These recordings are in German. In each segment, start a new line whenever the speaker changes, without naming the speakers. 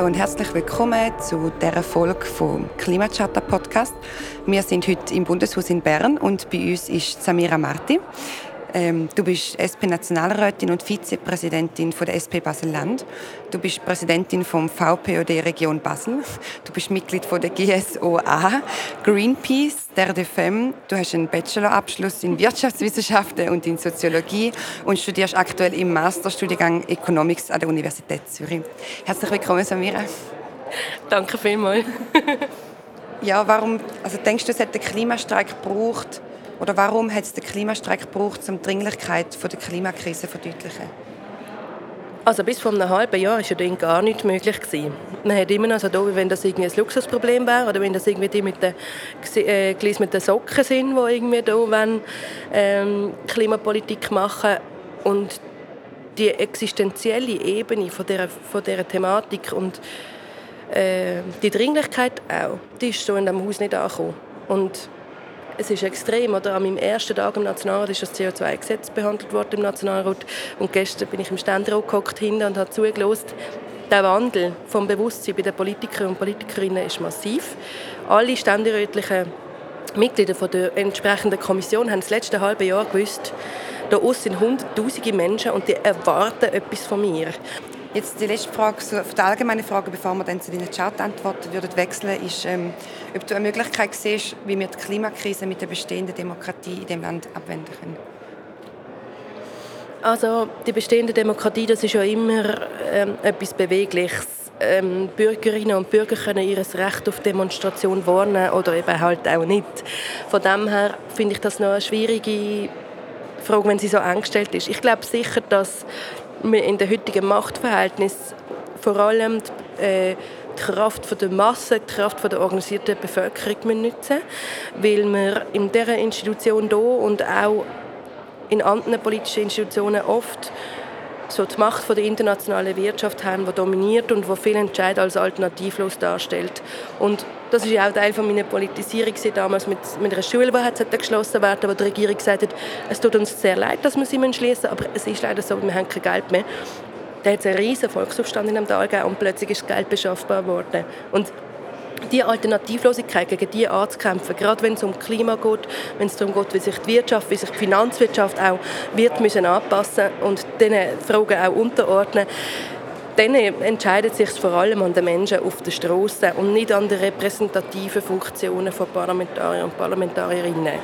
Hallo und herzlich willkommen zu dieser Folge vom Klimacharta Podcast. Wir sind heute im Bundeshaus in Bern und bei uns ist Samira Marti. Ähm, du bist SP-Nationalrätin und Vizepräsidentin von der SP Basel-Land. Du bist Präsidentin vom VPOD Region Basel. Du bist Mitglied von der GSOA, Greenpeace, der de Femme. Du hast einen Bachelorabschluss in Wirtschaftswissenschaften und in Soziologie und studierst aktuell im Masterstudiengang Economics an der Universität Zürich. Herzlich willkommen, Samira.
Danke vielmals.
ja, warum, also denkst du, es hat den Klimastreik gebraucht, oder warum hat es den Klimastreik gebraucht, um die Dringlichkeit der Klimakrise zu verdeutlichen?
Also bis vor einem halben Jahr war ja gar nicht möglich. Gewesen. Man hat immer noch so, da, wenn das irgendwie ein Luxusproblem wäre oder wenn das irgendwie die mit den, äh, mit den Socken sind, die irgendwie da wollen, ähm, Klimapolitik machen und die existenzielle Ebene von dieser, von dieser Thematik und äh, die Dringlichkeit auch, die ist so in diesem Haus nicht angekommen. Und es ist extrem. Oder an meinem ersten Tag im Nationalrat ist das CO2-Gesetz behandelt worden im Nationalrat. Und gestern bin ich im Ständerat gehockt und habe zugelassen. Der Wandel vom Bewusstsein bei den Politikern und Politikerinnen ist massiv. Alle ständerätlichen Mitglieder der entsprechenden Kommission haben das letzte halbe Jahr gewusst, da sind hunderttausende Menschen und die erwarten etwas von mir.
Jetzt die letzte Frage, die allgemeine Frage, bevor wir dann zu deinen Chat-Antworten würden wechseln, ist, ähm, ob du eine Möglichkeit siehst, wie wir die Klimakrise mit der bestehenden Demokratie in dem Land abwenden können.
Also die bestehende Demokratie, das ist ja immer ähm, etwas Bewegliches. Ähm, Bürgerinnen und Bürger können ihr Recht auf Demonstration warnen oder eben halt auch nicht. Von dem her finde ich das noch eine schwierige Frage, wenn sie so angestellt ist. Ich glaube sicher, dass in den heutigen Machtverhältnissen vor allem die, äh, die Kraft der Masse, die Kraft der organisierten Bevölkerung nutzen weil wir in dieser Institution hier und auch in anderen politischen Institutionen oft so die Macht der internationalen Wirtschaft haben, die dominiert und wo viel Entscheid als alternativlos darstellt. Und das ist auch Teil meiner Politisierung damals mit, mit einer Schule, die geschlossen werden wo die Regierung gesagt hat, es tut uns sehr leid, dass wir sie schließen aber es ist leider so, wir haben kein Geld mehr. Da hat es einen riesen Volksaufstand in dem Tal gegeben und plötzlich ist das Geld beschaffbar geworden. Und die Alternativlosigkeit, gegen die anzukämpfen, gerade wenn es um Klima geht, wenn es darum geht, wie sich die Wirtschaft, wie sich die Finanzwirtschaft auch wird müssen anpassen und diesen Fragen auch unterordnen, dann entscheidet sich vor allem an den Menschen auf der Straße und nicht an den repräsentativen Funktionen von Parlamentariern und Parlamentarierinnen.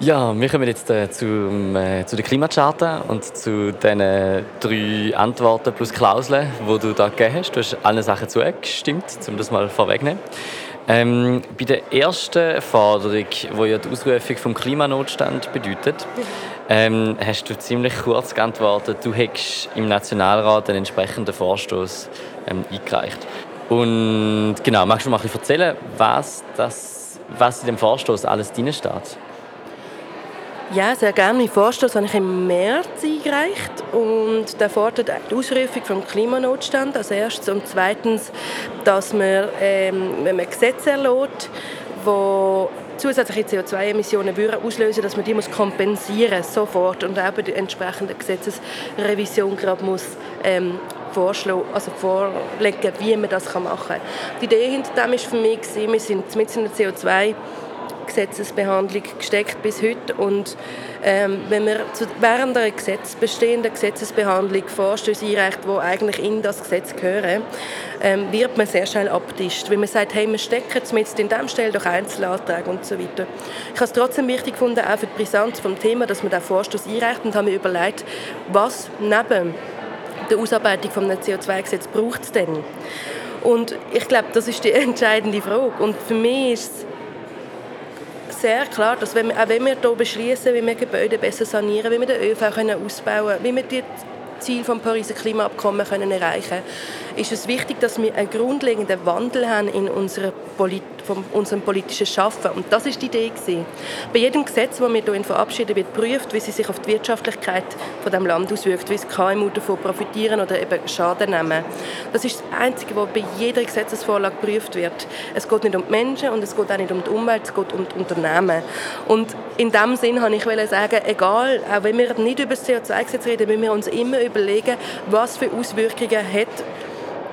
Ja, wir kommen jetzt äh, zum, äh, zu der Klimacharta und zu den drei Antworten plus Klauseln, die du da gegeben hast. Du hast allen Sachen zugestimmt, um das mal vorwegzunehmen. Ähm, bei der ersten Forderung, die ja die Ausrufung vom Klimanotstand bedeutet, ähm, hast du ziemlich kurz geantwortet, du hättest im Nationalrat einen entsprechenden Vorstoß ähm, eingereicht. Und genau, magst du mal ein erzählen, was, das, was in dem Vorstoß alles drin steht?
Ja, sehr gerne. Mein Vorstoß habe ich im März eingereicht und der fordert die Ausrufung vom Klimanotstand als erstes und zweitens, dass man, ähm, wenn man Gesetze erlässt, wo zusätzliche CO2-Emissionen auslösen, dass man die muss kompensieren sofort und auch die entsprechende Gesetzesrevision gerade muss ähm, also vorlegen, wie man das machen kann. Die Idee hinter dem war für mich, wir sind mit einer CO2 Gesetzesbehandlung gesteckt bis heute. Und ähm, wenn man zu, während der Gesetz, bestehenden Gesetzesbehandlung Vorstöße einreicht, die eigentlich in das Gesetz gehören, ähm, wird man sehr schnell abtischt. Weil man sagt, hey, wir stecken jetzt in dem Stelle doch Einzelanträge und so weiter. Ich habe es trotzdem wichtig gefunden, auch für die Brisanz vom Thema, dass man den Vorstoß einreicht und habe mir überlegt, was neben der Ausarbeitung des CO2-Gesetzes braucht es denn? Und ich glaube, das ist die entscheidende Frage. Und für mich ist es sehr klar, dass wenn wir, auch wenn wir hier beschließen, wie wir Gebäude besser sanieren, wie wir den ÖV können ausbauen können, wie wir die Ziele des Pariser Klimaabkommens erreichen können, ist es wichtig, dass wir einen grundlegenden Wandel haben in unserer Polit von unserem politischen Schaffen. Und das ist die Idee gewesen. Bei jedem Gesetz, das wir hier verabschieden, wird geprüft, wie sie sich auf die Wirtschaftlichkeit von dem Land auswirkt, wie es KMU davon profitieren oder eben Schaden nehmen. Das ist das Einzige, was bei jeder Gesetzesvorlage geprüft wird. Es geht nicht um die Menschen und es geht auch nicht um die Umwelt, es geht um die Unternehmen. Und in diesem Sinn habe ich sagen, egal, auch wenn wir nicht über das CO2-Gesetz reden, müssen wir uns immer überlegen, was für Auswirkungen hat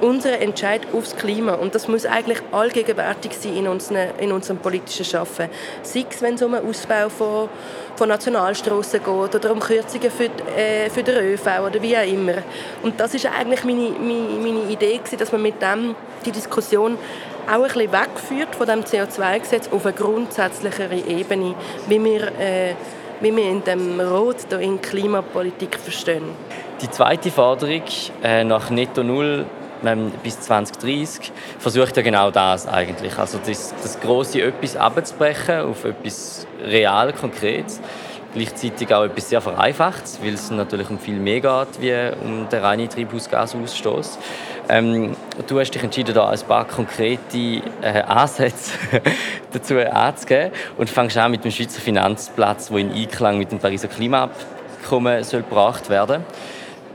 unser Entscheid aufs Klima. Und das muss eigentlich allgegenwärtig sein in, unseren, in unserem politischen Schaffen. Sei es, wenn es um einen Ausbau von, von Nationalstraßen geht oder um Kürzungen für, äh, für den ÖV oder wie auch immer. Und das ist eigentlich meine, meine, meine Idee, gewesen, dass man mit dem die Diskussion auch ein bisschen wegführt von dem CO2-Gesetz auf eine grundsätzlichere Ebene, wie wir, äh, wie wir in dem Rot in Klimapolitik verstehen.
Die zweite Forderung äh, nach Netto Null ähm, bis 2030 versucht ja genau das eigentlich. Also das, das große etwas abzubrechen auf etwas real Konkretes. Gleichzeitig auch etwas sehr Vereinfachtes, weil es natürlich um viel mehr geht, wie um den reinen Treibhausgasausstoß. Ähm, du hast dich entschieden, da ein paar konkrete äh, Ansätze dazu anzugeben und fängst an mit dem Schweizer Finanzplatz, der in Einklang mit dem Pariser Klimaabkommen soll gebracht werden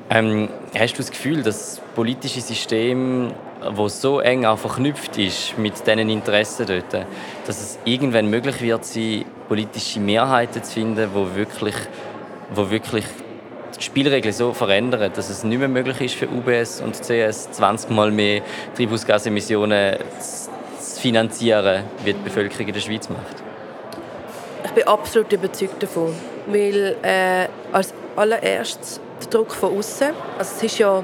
ähm, Hast du das Gefühl, dass das politische System, das so eng verknüpft ist mit diesen Interessen dort, dass es irgendwann möglich wird sein, politische Mehrheiten zu finden, wo wirklich, wo wirklich die Spielregeln so verändern, dass es nicht mehr möglich ist für UBS und CS 20 Mal mehr Treibhausgasemissionen zu finanzieren, wie die Bevölkerung in der Schweiz macht?
Ich bin absolut überzeugt davon, weil äh, als allererstes der Druck von außen, also es ist ja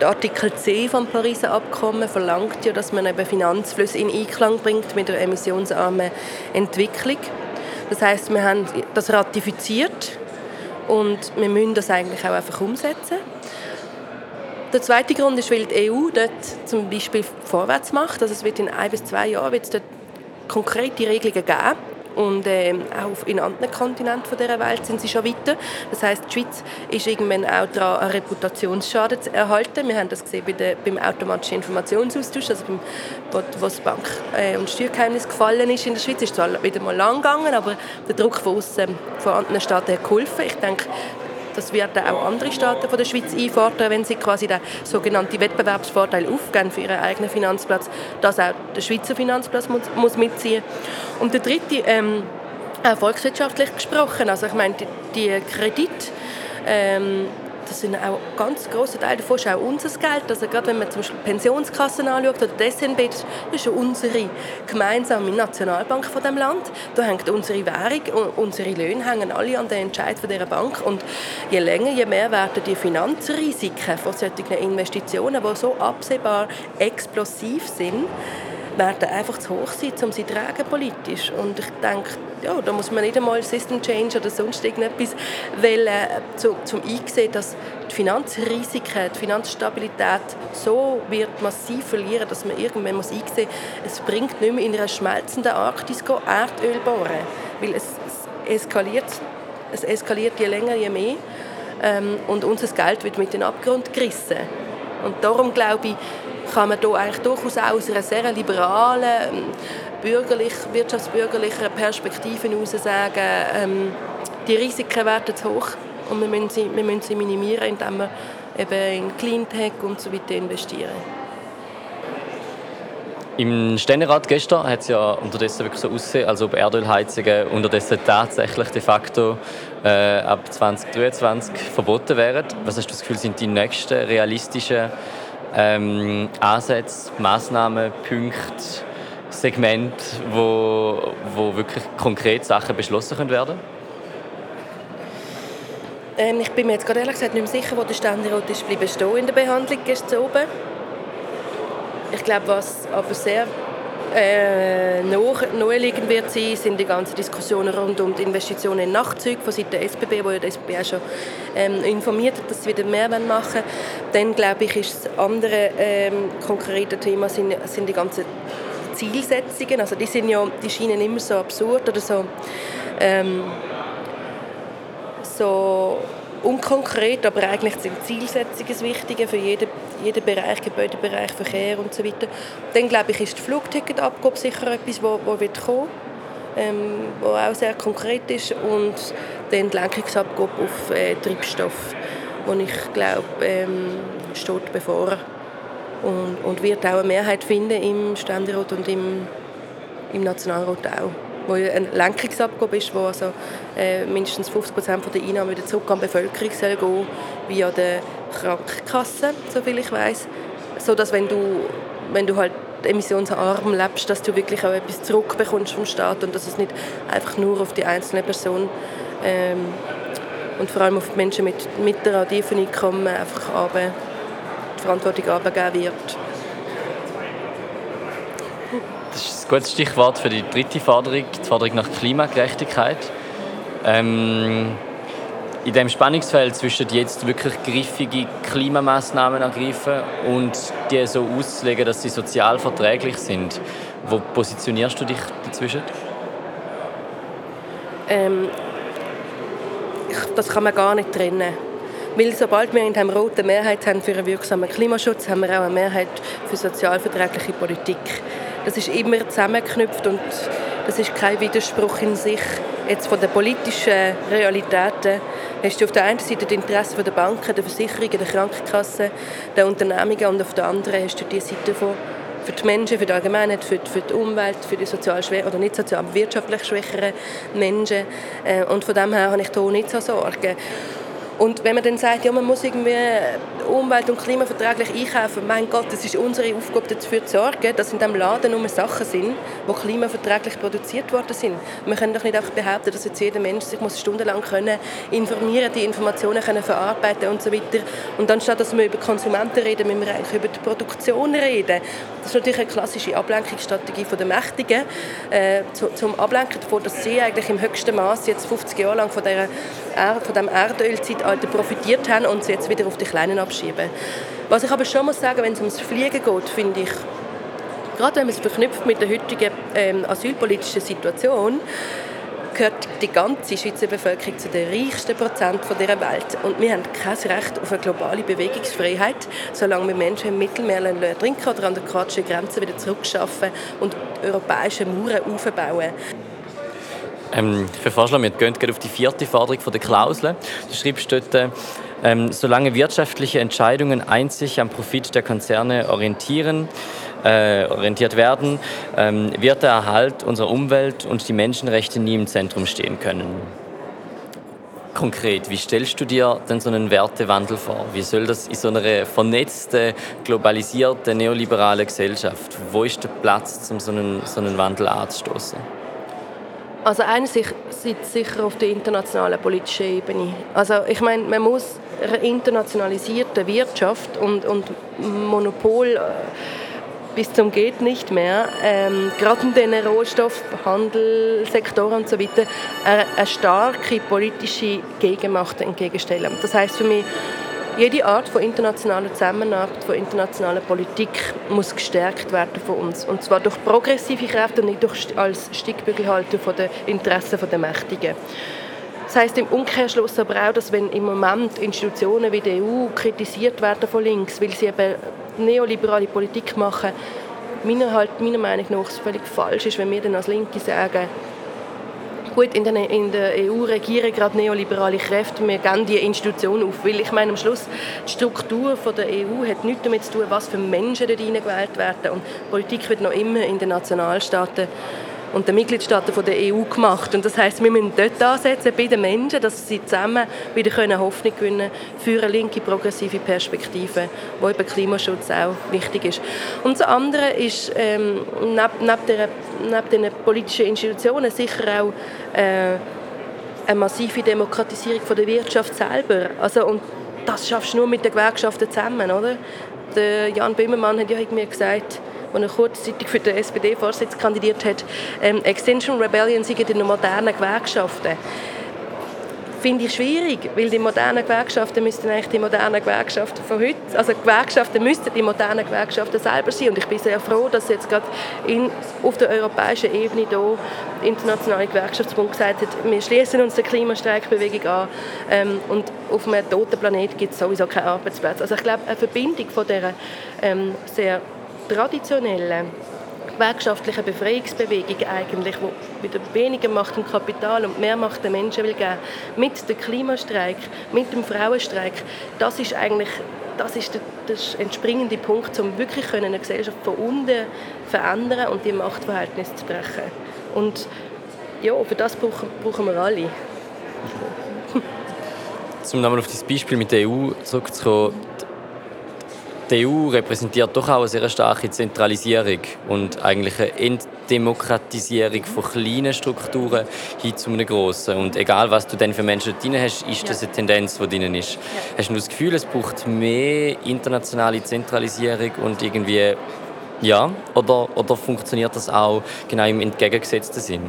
der Artikel C vom Pariser Abkommen verlangt ja, dass man eben Finanzflüsse in Einklang bringt mit der emissionsarmen Entwicklung. Das heißt, wir haben das ratifiziert und wir müssen das eigentlich auch einfach umsetzen. Der zweite Grund ist, weil die EU dort zum Beispiel vorwärts macht. Also es wird in ein bis zwei Jahren wird es dort konkrete Regelungen geben und äh, auch in anderen Kontinenten dieser Welt sind sie schon weiter. Das heißt, die Schweiz ist irgendwann auch daran, einen Reputationsschaden zu erhalten. Wir haben das gesehen bei der, beim automatischen Informationsaustausch, also beim, wo, wo das Bank- äh, und Steuergeheimnis gefallen ist in der Schweiz. Ist zwar wieder mal lang gegangen, aber der Druck von außen, von anderen Staaten hat geholfen. Ich denke, das werden auch andere Staaten von der Schweiz einfordern, wenn sie quasi den sogenannten Wettbewerbsvorteil aufgeben für ihren eigenen Finanzplatz, dass auch der Schweizer Finanzplatz muss, muss mitziehen. Und der dritte, ähm, auch volkswirtschaftlich gesprochen, also ich meine, die, die Kredit ähm, das sind auch ganz große Teil davon ist auch unser Geld. Also gerade wenn man zum Beispiel Pensionskassen anschaut oder die SNB, das ist ja unsere gemeinsame Nationalbank von dem Land. Da hängt unsere Währung und unsere Löhne hängen alle an den Entscheid dieser Bank. Und je länger, je mehr werden die Finanzrisiken von solchen Investitionen, die so absehbar explosiv sind, werden einfach zu hoch sein, um sie zu tragen politisch. Und ich denke, ja, da muss man nicht einmal System Change oder sonst irgendetwas wählen, zu, zum einsehen, dass die Finanzrisiken, die Finanzstabilität so wird massiv verlieren, dass man irgendwann muss einsehen muss, es bringt nicht mehr in einer schmelzenden Arktis Erdöl bohren, weil es, es eskaliert, es eskaliert je länger, je mehr ähm, und unser Geld wird mit den Abgrund gerissen. Und darum glaube ich, kann man hier eigentlich durchaus auch aus einer sehr liberalen, ähm, bürgerlich, wirtschaftsbürgerlichen Perspektive heraus sagen, ähm, die Risiken werden zu hoch und wir müssen sie, wir müssen sie minimieren, indem wir eben in Cleantech und so weiter investieren.
Im Ständerat gestern hat es ja unterdessen wirklich so ausgesehen, als ob Erdölheizungen unterdessen tatsächlich de facto äh, ab 2023 verboten wären. Was hast du das Gefühl, sind die nächsten realistischen ähm, Ansätze, Massnahmen, Punkte, Segmente, wo, wo wirklich konkret Sachen beschlossen können werden
ähm, Ich bin mir jetzt gerade ehrlich gesagt nicht mehr sicher, wo der Ständerat ist bleiben stehen in der Behandlung gestern oben. Ich glaube, was aber sehr äh, naheliegend wird sein, sind die ganzen Diskussionen rund um die Investitionen in Nachtzüge von Seiten der SBB, wo ja die SBB auch schon ähm, informiert hat, dass sie wieder mehr machen wollen. Dann, glaube ich, ist das andere ähm, konkrete Thema sind, sind die ganzen Zielsetzungen. Also die, sind ja, die scheinen immer so absurd oder so, ähm, so unkonkret, aber eigentlich sind Zielsetzungen das Wichtige für jeden, jeden Bereich, Gebäudebereich, Verkehr und so weiter. Dann glaube ich, ist die Flugticketabgabe sicher etwas, wo, wo wird kommen, ähm, wo auch sehr konkret ist. Und dann die Lenkungsabgabe auf äh, Treibstoff, wo ich glaube, ähm, steht bevor. Und, und wird auch eine Mehrheit finden im Ständerat und im, im Nationalrat auch wo eine Lenkungsabgabe ist, wo also äh, mindestens 50 Prozent der Einnahmen wieder zurück an die Bevölkerung soll gehen via der Krankenkasse, soviel ich weiß. so dass wenn du, wenn du halt emissionsarm lebst, dass du wirklich auch etwas zurückbekommst vom Staat und dass es nicht einfach nur auf die einzelne Person ähm, und vor allem auf die Menschen mit mittlerer tiefen Einkommen einfach runter, die Verantwortung abgegeben wird.
Das ist ein gutes Stichwort für die dritte Forderung, die Forderung nach Klimagerechtigkeit. Ähm, in dem Spannungsfeld zwischen jetzt wirklich griffige Klimamaßnahmen ergreifen und die so auszulegen, dass sie sozial verträglich sind, wo positionierst du dich dazwischen?
Ähm, das kann man gar nicht trennen. Weil sobald wir in der roten Mehrheit haben für einen wirksamen Klimaschutz, haben wir auch eine Mehrheit für sozialverträgliche Politik. Das ist immer zusammengeknüpft und das ist kein Widerspruch in sich. Jetzt von den politischen Realitäten hast du auf der einen Seite das Interesse der Banken, der Versicherungen, der Krankenkassen, der Unternehmungen und auf der anderen hast du die Seite von für die Menschen, für die Allgemeinheit, für die, für die Umwelt, für die sozial oder nicht sozial, wirtschaftlich schwächeren Menschen. Äh, und von dem her habe ich da nicht so Sorgen. Und wenn man dann sagt, ja, man muss irgendwie umwelt- und klimaverträglich einkaufen, mein Gott, das ist unsere Aufgabe, dafür zu sorgen, dass in diesem Laden nur Sachen sind, die klimaverträglich produziert worden sind. Wir können doch nicht einfach behaupten, dass jetzt jeder Mensch sich muss stundenlang können informieren die Informationen können verarbeiten und so weiter. Und anstatt dass wir über Konsumenten reden, müssen wir eigentlich über die Produktion reden. Das ist natürlich eine klassische Ablenkungsstrategie der Mächtigen, äh, zum Ablenken davon, dass sie eigentlich im höchsten Maß jetzt 50 Jahre lang von, der, von dem Erdölzeit Alter profitiert haben und sie jetzt wieder auf die Kleinen abschieben. Was ich aber schon muss sagen, wenn es ums Fliegen geht, finde ich, gerade wenn man es verknüpft mit der heutigen ähm, asylpolitischen Situation, gehört die ganze Schweizer Bevölkerung zu den reichsten Prozent dieser Welt. Und wir haben kein Recht auf eine globale Bewegungsfreiheit, solange wir Menschen im Mittelmeer trinken oder an der kroatischen Grenze wieder zurückschaffen und europäische Mauern aufbauen.
Ähm, ich vorschlage, wir gehen auf die vierte Forderung von der Klausel. Du schreibst dort, ähm, solange wirtschaftliche Entscheidungen einzig am Profit der Konzerne orientieren, äh, orientiert werden, ähm, wird der Erhalt unserer Umwelt und die Menschenrechte nie im Zentrum stehen können. Konkret, wie stellst du dir denn so einen Wertewandel vor? Wie soll das in so einer vernetzten, globalisierte, neoliberalen Gesellschaft, wo ist der Platz, um so einen, so einen Wandel anzustoßen?
Also einerseits sicher auf der internationalen politischen Ebene. Also ich meine, man muss eine internationalisierte Wirtschaft und, und Monopol äh, bis zum geht nicht mehr, ähm, gerade in den Rohstoffhandelssektoren und so weiter, eine, eine starke politische Gegenmacht entgegenstellen. Das heißt für mich, jede Art von internationaler Zusammenarbeit, von internationaler Politik muss gestärkt werden von uns. Und zwar durch progressive Kräfte und nicht durch, als Stickbügelhalter von den Interessen der Mächtigen. Das heißt im Umkehrschluss aber auch, dass wenn im Moment Institutionen wie die EU kritisiert werden von links, weil sie eben neoliberale Politik machen, meiner, halt, meiner Meinung nach völlig falsch ist, wenn wir dann als Linke sagen, Gut, in der, in der EU regieren gerade neoliberale Kräfte, wir geben die Institution auf. Weil ich meine, am Schluss, die Struktur von der EU hat nichts damit zu tun, was für Menschen dort hineingewählt werden. Und Politik wird noch immer in den Nationalstaaten und den Mitgliedstaaten der EU gemacht. Und das heißt, wir müssen dort ansetzen bei den Menschen, dass sie zusammen wieder können Hoffnung gewinnen für eine linke, progressive Perspektive, wo eben Klimaschutz auch wichtig ist. Und das andere ist, ähm, neben, neben, der, neben den politischen Institutionen sicher auch äh, eine massive Demokratisierung von der Wirtschaft selber. Also, und das schaffst du nur mit den Gewerkschaften zusammen, oder? Der Jan Böhmermann hat ja irgendwie gesagt, als er kurzzeitig für den SPD-Vorsitz kandidiert hat, ähm, Extinction Rebellion sind die modernen Gewerkschaften. Finde ich schwierig, weil die modernen Gewerkschaften müssten eigentlich die modernen Gewerkschaften von heute, also Gewerkschaften müssten die modernen Gewerkschaften selber sein. Und ich bin sehr froh, dass jetzt gerade in, auf der europäischen Ebene hier internationale Gewerkschaftsbund gesagt hat, wir schließen uns der Klimastreikbewegung an ähm, und auf einem toten Planet gibt es sowieso keinen Arbeitsplatz. Also ich glaube, eine Verbindung von dieser ähm, sehr traditionellen gewerkschaftlichen Befreiungsbewegung eigentlich, wo wieder weniger Macht im Kapital und mehr Macht den Menschen will geben, mit dem Klimastreik, mit dem Frauenstreik, das ist eigentlich das ist der, der entspringende Punkt, um wirklich eine Gesellschaft von unten verändern und die Machtverhältnisse zu brechen. Und ja, für das brauchen, brauchen wir alle.
Um nochmal auf das Beispiel mit der EU zurückzukommen, die EU repräsentiert doch auch eine sehr starke Zentralisierung und eigentlich eine Entdemokratisierung von kleinen Strukturen hin zu einem grossen. Und egal, was du dann für Menschen drin hast, ist das eine Tendenz, die drin ist. Hast du das Gefühl, es braucht mehr internationale Zentralisierung und irgendwie ja, oder, oder funktioniert das auch genau im entgegengesetzten Sinn?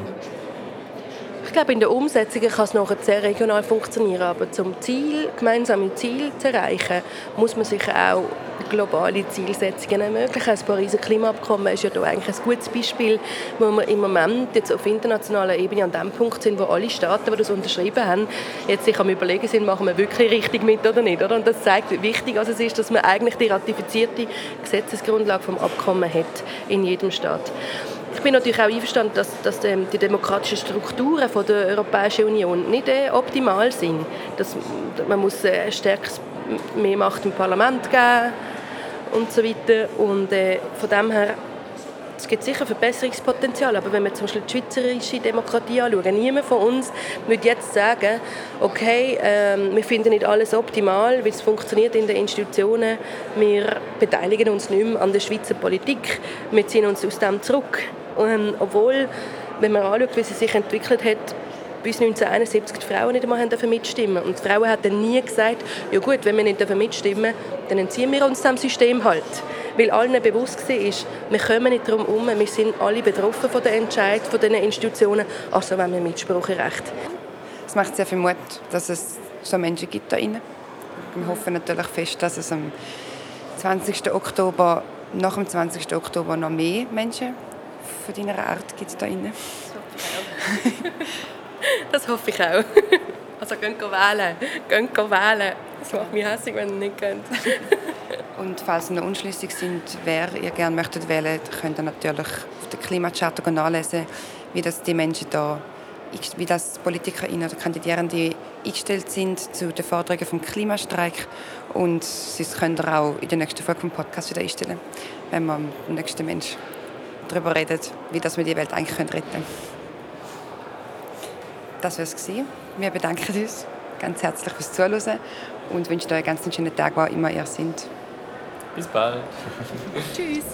Ich glaube, in der Umsetzung kann es nachher sehr regional funktionieren, aber zum Ziel, gemeinsame Ziele zu erreichen, muss man sich auch globale Zielsetzungen ermöglichen. Das Pariser Klimaabkommen ist ja da eigentlich ein gutes Beispiel, wo wir im Moment jetzt auf internationaler Ebene an dem Punkt sind, wo alle Staaten, die das unterschrieben haben, jetzt sich am überlegen sind, machen wir wirklich richtig mit oder nicht. Oder? Und das zeigt, wie wichtig es ist, dass man eigentlich die ratifizierte Gesetzesgrundlage vom Abkommen hat in jedem Staat. Ich bin natürlich auch einverstanden, dass, dass ähm, die demokratischen Strukturen von der Europäischen Union nicht äh, optimal sind. Dass, man muss äh, stärker mehr Macht im Parlament geben und so weiter. Und äh, von dem her es gibt sicher Verbesserungspotenzial, aber wenn wir zum Beispiel die schweizerische Demokratie anschauen, niemand von uns würde jetzt sagen, okay, ähm, wir finden nicht alles optimal, weil es funktioniert in den Institutionen, wir beteiligen uns nicht mehr an der Schweizer Politik, wir ziehen uns aus dem zurück. Und, obwohl, wenn man anschaut, wie sie sich entwickelt hat, bis 1971 die Frauen nicht einmal mitstimmen Und die Frauen haben dann nie gesagt, ja gut, wenn wir nicht mitstimmen dann entziehen wir uns dem System halt. Weil allen bewusst war, wir kommen nicht darum herum, wir sind alle betroffen von den Entscheid von diesen Institutionen, also wenn wir Mitspracherecht.
Es macht sehr viel Mut, dass es so Menschen gibt da innen. Wir hoffen natürlich fest, dass es am 20. Oktober, nach dem 20. Oktober noch mehr Menschen von deiner Art gibt da innen.
Das hoffe ich auch. Also gehen wählen. Gehen wählen. Das macht mich hässlich, wenn ihr nicht geht.
Und falls ihr noch unschlüssig sind, wer ihr gerne möchtet wählen, könnt ihr natürlich auf der Klimacharta nachlesen, wie das die Menschen da wie das PolitikerInnen oder Kandidierende eingestellt sind zu den Forderungen vom Klimastreik. Und sie können ihr auch in der nächsten Folge vom Podcast wieder einstellen, wenn wir mit dem nächsten Mensch darüber reden, wie das wir die Welt eigentlich retten können. Das war es. Wir bedanken uns ganz herzlich fürs Zuhören und wünschen euch einen ganz schönen Tag, wo immer ihr seid.
Bis bald.
Tschüss.